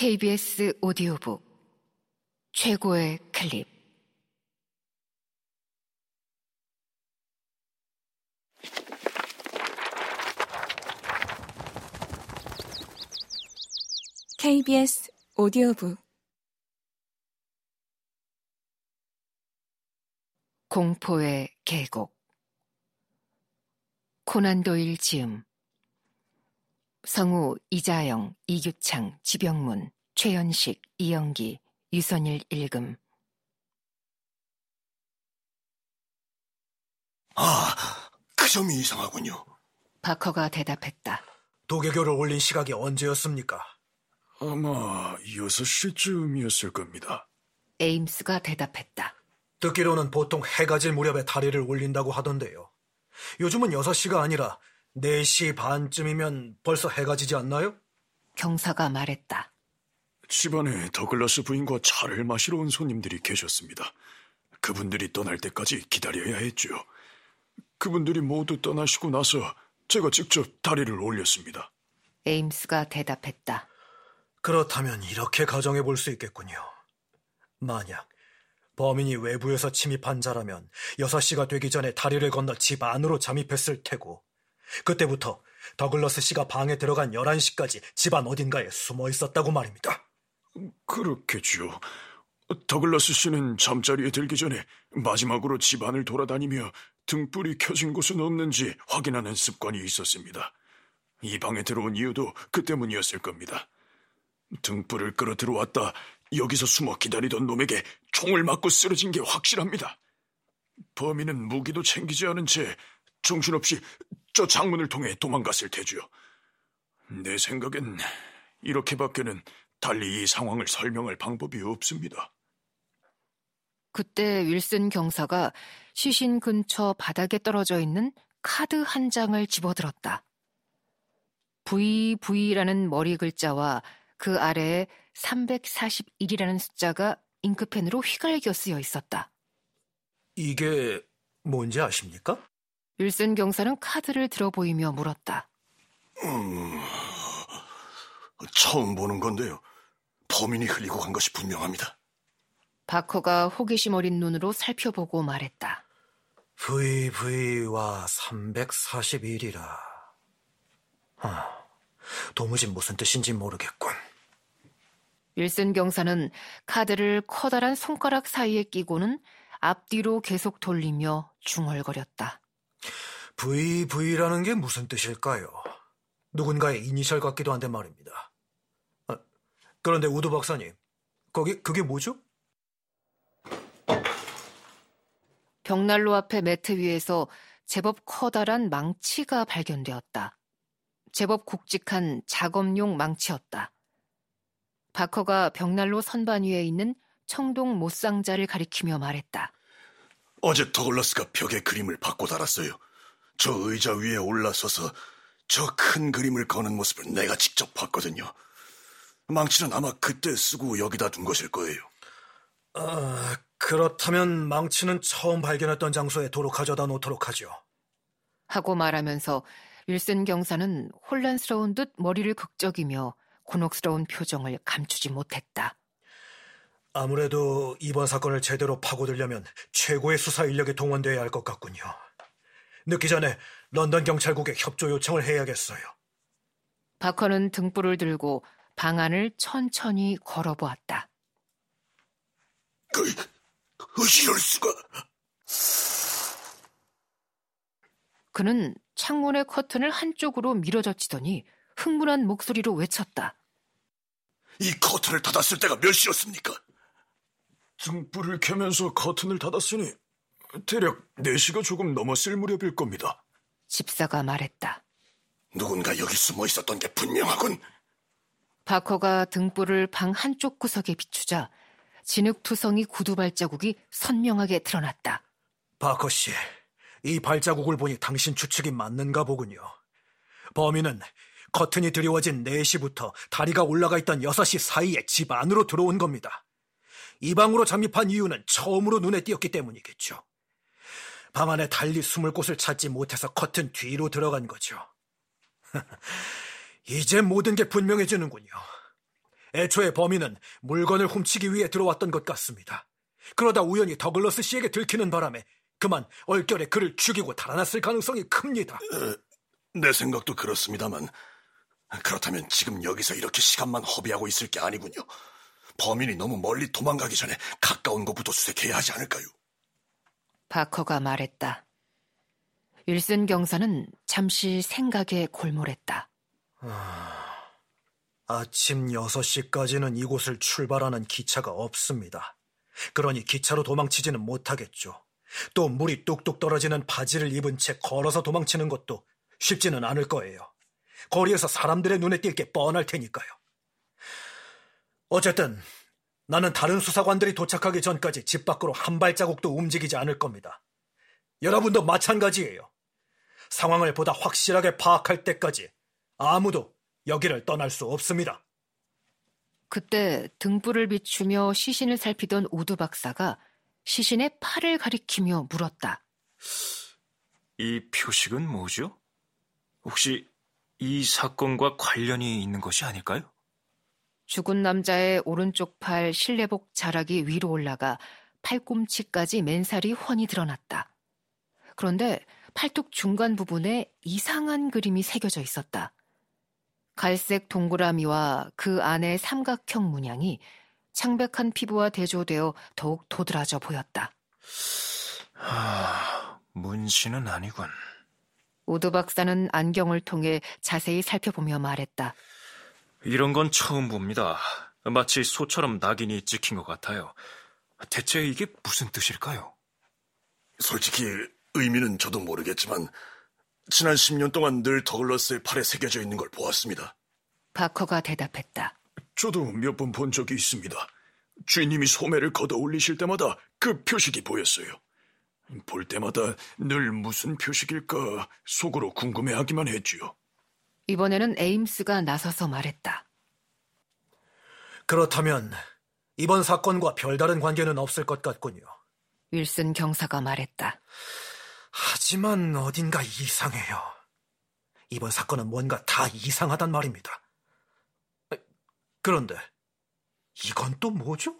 KBS 오디오북 최고의 클립. KBS 오디오북. 공포의 계곡. 코난 도일 지음 성우 이자영, 이규창, 지병문, 최현식, 이영기, 유선일 읽음 아, 그 점이 이상하군요. 바커가 대답했다. 도개교를 올린 시각이 언제였습니까? 아마 6시쯤이었을 겁니다. 에임스가 대답했다. 듣기로는 보통 해가 질 무렵에 다리를 올린다고 하던데요. 요즘은 6시가 아니라 4시 반쯤이면 벌써 해가 지지 않나요? 경사가 말했다. 집안에 더글라스 부인과 차를 마시러 온 손님들이 계셨습니다. 그분들이 떠날 때까지 기다려야 했죠. 그분들이 모두 떠나시고 나서 제가 직접 다리를 올렸습니다. 에임스가 대답했다. 그렇다면 이렇게 가정해 볼 수 있겠군요. 만약 범인이 외부에서 침입한 자라면 6시가 되기 전에 다리를 건너 집 안으로 잠입했을 테고 그때부터 더글러스 씨가 방에 들어간 11시까지 집안 어딘가에 숨어 있었다고 말입니다. 그렇겠죠. 더글라스 씨는 잠자리에 들기 전에 마지막으로 집안을 돌아다니며 등불이 켜진 곳은 없는지 확인하는 습관이 있었습니다. 이 방에 들어온 이유도 그 때문이었을 겁니다. 등불을 끌어 들어왔다 여기서 숨어 기다리던 놈에게 총을 맞고 쓰러진 게 확실합니다. 범인은 무기도 챙기지 않은 채 정신없이 저 창문을 통해 도망갔을 테죠. 내 생각엔 이렇게밖에는 달리 이 상황을 설명할 방법이 없습니다. 그때 윌슨 경사가 시신 근처 바닥에 떨어져 있는 카드 한 장을 집어들었다. VV라는 머리 글자와 그 아래에 341이라는 숫자가 잉크펜으로 휘갈겨 쓰여 있었다. 이게 뭔지 아십니까? 윌슨 경사는 카드를 들어 보이며 물었다. 음, 처음 보는 건데요. 범인이 흘리고 간 것이 분명합니다. 바커가 호기심 어린 눈으로 살펴보고 말했다. VV와 341이라. 아, 도무지 무슨 뜻인지 모르겠군. 윌슨 경사는 카드를 커다란 손가락 사이에 끼고는 앞뒤로 계속 돌리며 중얼거렸다. VV라는 게 무슨 뜻일까요? 누군가의 이니셜 같기도 한데 말입니다. 아, 그런데 우드 박사님, 거기 그게 뭐죠? 벽난로 앞에 매트 위에서 제법 커다란 망치가 발견되었다. 제법 굵직한 작업용 망치였다. 바커가 벽난로 선반 위에 있는 청동 못상자를 가리키며 말했다. 어제 더글라스가 벽에 그림을 바꿔 달았어요. 저 의자 위에 올라서서 저 큰 그림을 거는 모습을 내가 직접 봤거든요. 망치는 아마 그때 쓰고 여기다 둔 것일 거예요. 아, 그렇다면 망치는 처음 발견했던 장소에 도로 가져다 놓도록 하죠. 하고 말하면서 윌슨 경사는 혼란스러운 듯 머리를 극적이며 곤혹스러운 표정을 감추지 못했다. 아무래도 이번 사건을 제대로 파고들려면 최고의 수사 인력이 동원돼야 할 것 같군요. 늦기 전에 런던 경찰국에 협조 요청을 해야겠어요. 바커는 등불을 들고 방 안을 천천히 걸어보았다. 그, 이럴 수가. 그는 창문의 커튼을 한쪽으로 밀어젖히더니 흥분한 목소리로 외쳤다. 이 커튼을 닫았을 때가 몇 시였습니까? 등불을 켜면서 커튼을 닫았으니 대략 4시가 조금 넘었을 무렵일 겁니다. 집사가 말했다. 누군가 여기 숨어 있었던 게 분명하군. 바커가 등불을 방 한쪽 구석에 비추자 진흙투성이 구두 발자국이 선명하게 드러났다. 바커 씨, 이 발자국을 보니 당신 추측이 맞는가 보군요. 범인은 커튼이 드리워진 4시부터 다리가 올라가 있던 6시 사이에 집 안으로 들어온 겁니다. 이 방으로 잠입한 이유는 처음으로 눈에 띄었기 때문이겠죠. 방 안에 달리 숨을 곳을 찾지 못해서 커튼 뒤로 들어간 거죠. 이제 모든 게 분명해지는군요. 애초에 범인은 물건을 훔치기 위해 들어왔던 것 같습니다. 그러다 우연히 더글러스 씨에게 들키는 바람에 그만 얼결에 그를 죽이고 달아났을 가능성이 큽니다. 내 생각도 그렇습니다만 그렇다면 지금 여기서 이렇게 시간만 허비하고 있을 게 아니군요. 범인이 너무 멀리 도망가기 전에 가까운 곳부터 수색해야 하지 않을까요? 바커가 말했다. 윌슨 경사는 잠시 생각에 골몰했다. 아침 6시까지는 이곳을 출발하는 기차가 없습니다. 그러니 기차로 도망치지는 못하겠죠. 또 물이 뚝뚝 떨어지는 바지를 입은 채 걸어서 도망치는 것도 쉽지는 않을 거예요. 거리에서 사람들의 눈에 띌 게 뻔할 테니까요. 어쨌든 나는 다른 수사관들이 도착하기 전까지 집 밖으로 한 발자국도 움직이지 않을 겁니다. 여러분도 마찬가지예요. 상황을 보다 확실하게 파악할 때까지 아무도 여기를 떠날 수 없습니다. 그때 등불을 비추며 시신을 살피던 오두 박사가 시신의 팔을 가리키며 물었다. 이 표식은 뭐죠? 혹시 이 사건과 관련이 있는 것이 아닐까요? 죽은 남자의 오른쪽 팔 실내복 자락이 위로 올라가 팔꿈치까지 맨살이 훤히 드러났다. 그런데 팔뚝 중간 부분에 이상한 그림이 새겨져 있었다. 갈색 동그라미와 그 안의 삼각형 문양이 창백한 피부와 대조되어 더욱 도드라져 보였다. 아, 문신은 아니군. 오드 박사는 안경을 통해 자세히 살펴보며 말했다. 이런 건 처음 봅니다. 마치 소처럼 낙인이 찍힌 것 같아요. 대체 이게 무슨 뜻일까요? 솔직히 의미는 저도 모르겠지만 지난 10년 동안 늘 더글러스의 팔에 새겨져 있는 걸 보았습니다. 바커가 대답했다. 저도 몇 번 본 적이 있습니다. 주인님이 소매를 걷어 올리실 때마다 그 표식이 보였어요. 볼 때마다 늘 무슨 표식일까 속으로 궁금해하기만 했지요. 이번에는 에임스가 나서서 말했다. 그렇다면 이번 사건과 별다른 관계는 없을 것 같군요. 윌슨 경사가 말했다. 하지만 어딘가 이상해요. 이번 사건은 뭔가 다 이상하단 말입니다. 그런데 이건 또 뭐죠?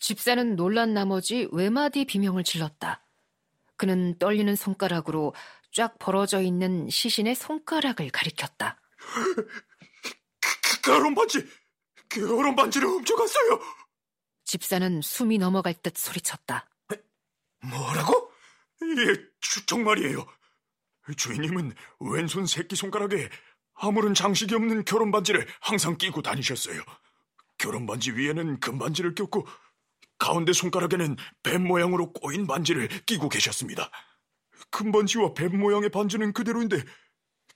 집사는 놀란 나머지 외마디 비명을 질렀다. 그는 떨리는 손가락으로 쫙 벌어져 있는 시신의 손가락을 가리켰다. 결혼 반지, 결혼 반지를 훔쳐갔어요. 집사는 숨이 넘어갈 듯 소리쳤다. 뭐라고? 예, 주, 정말이에요. 주인님은 왼손 새끼 손가락에 아무런 장식이 없는 결혼 반지를 항상 끼고 다니셨어요. 결혼 반지 위에는 금 반지를 꼈고 가운데 손가락에는 뱀 모양으로 꼬인 반지를 끼고 계셨습니다. 금반지와 뱀 모양의 반지는 그대로인데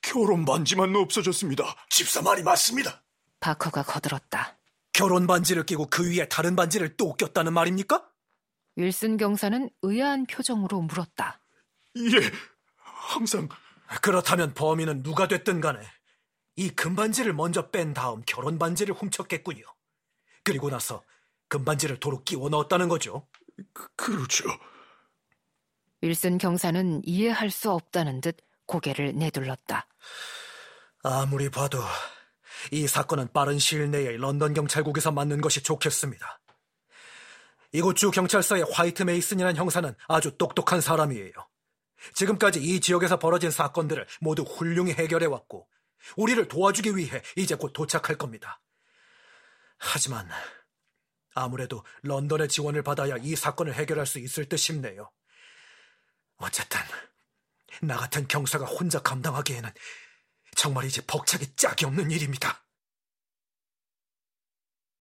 결혼 반지만 없어졌습니다. 집사 말이 맞습니다. 바커가 거들었다. 결혼 반지를 끼고 그 위에 다른 반지를 또 꼈다는 말입니까? 윌슨 경사는 의아한 표정으로 물었다. 예, 항상 그렇다면 범인은 누가 됐든 간에 이 금반지를 먼저 뺀 다음 결혼 반지를 훔쳤겠군요. 그리고 나서 금반지를 도로 끼워 넣었다는 거죠. 그, 그렇죠. 윌슨 경사는 이해할 수 없다는 듯 고개를 내둘렀다. 아무리 봐도 이 사건은 빠른 시일 내에 런던 경찰국에서 맡는 것이 좋겠습니다. 이곳 주 경찰서의 화이트 메이슨이라는 형사는 아주 똑똑한 사람이에요. 지금까지 이 지역에서 벌어진 사건들을 모두 훌륭히 해결해왔고, 우리를 도와주기 위해 이제 곧 도착할 겁니다. 하지만 아무래도 런던의 지원을 받아야 이 사건을 해결할 수 있을 듯 싶네요. 어쨌든 나 같은 경사가 혼자 감당하기에는 정말 이제 벅차기 짝이 없는 일입니다.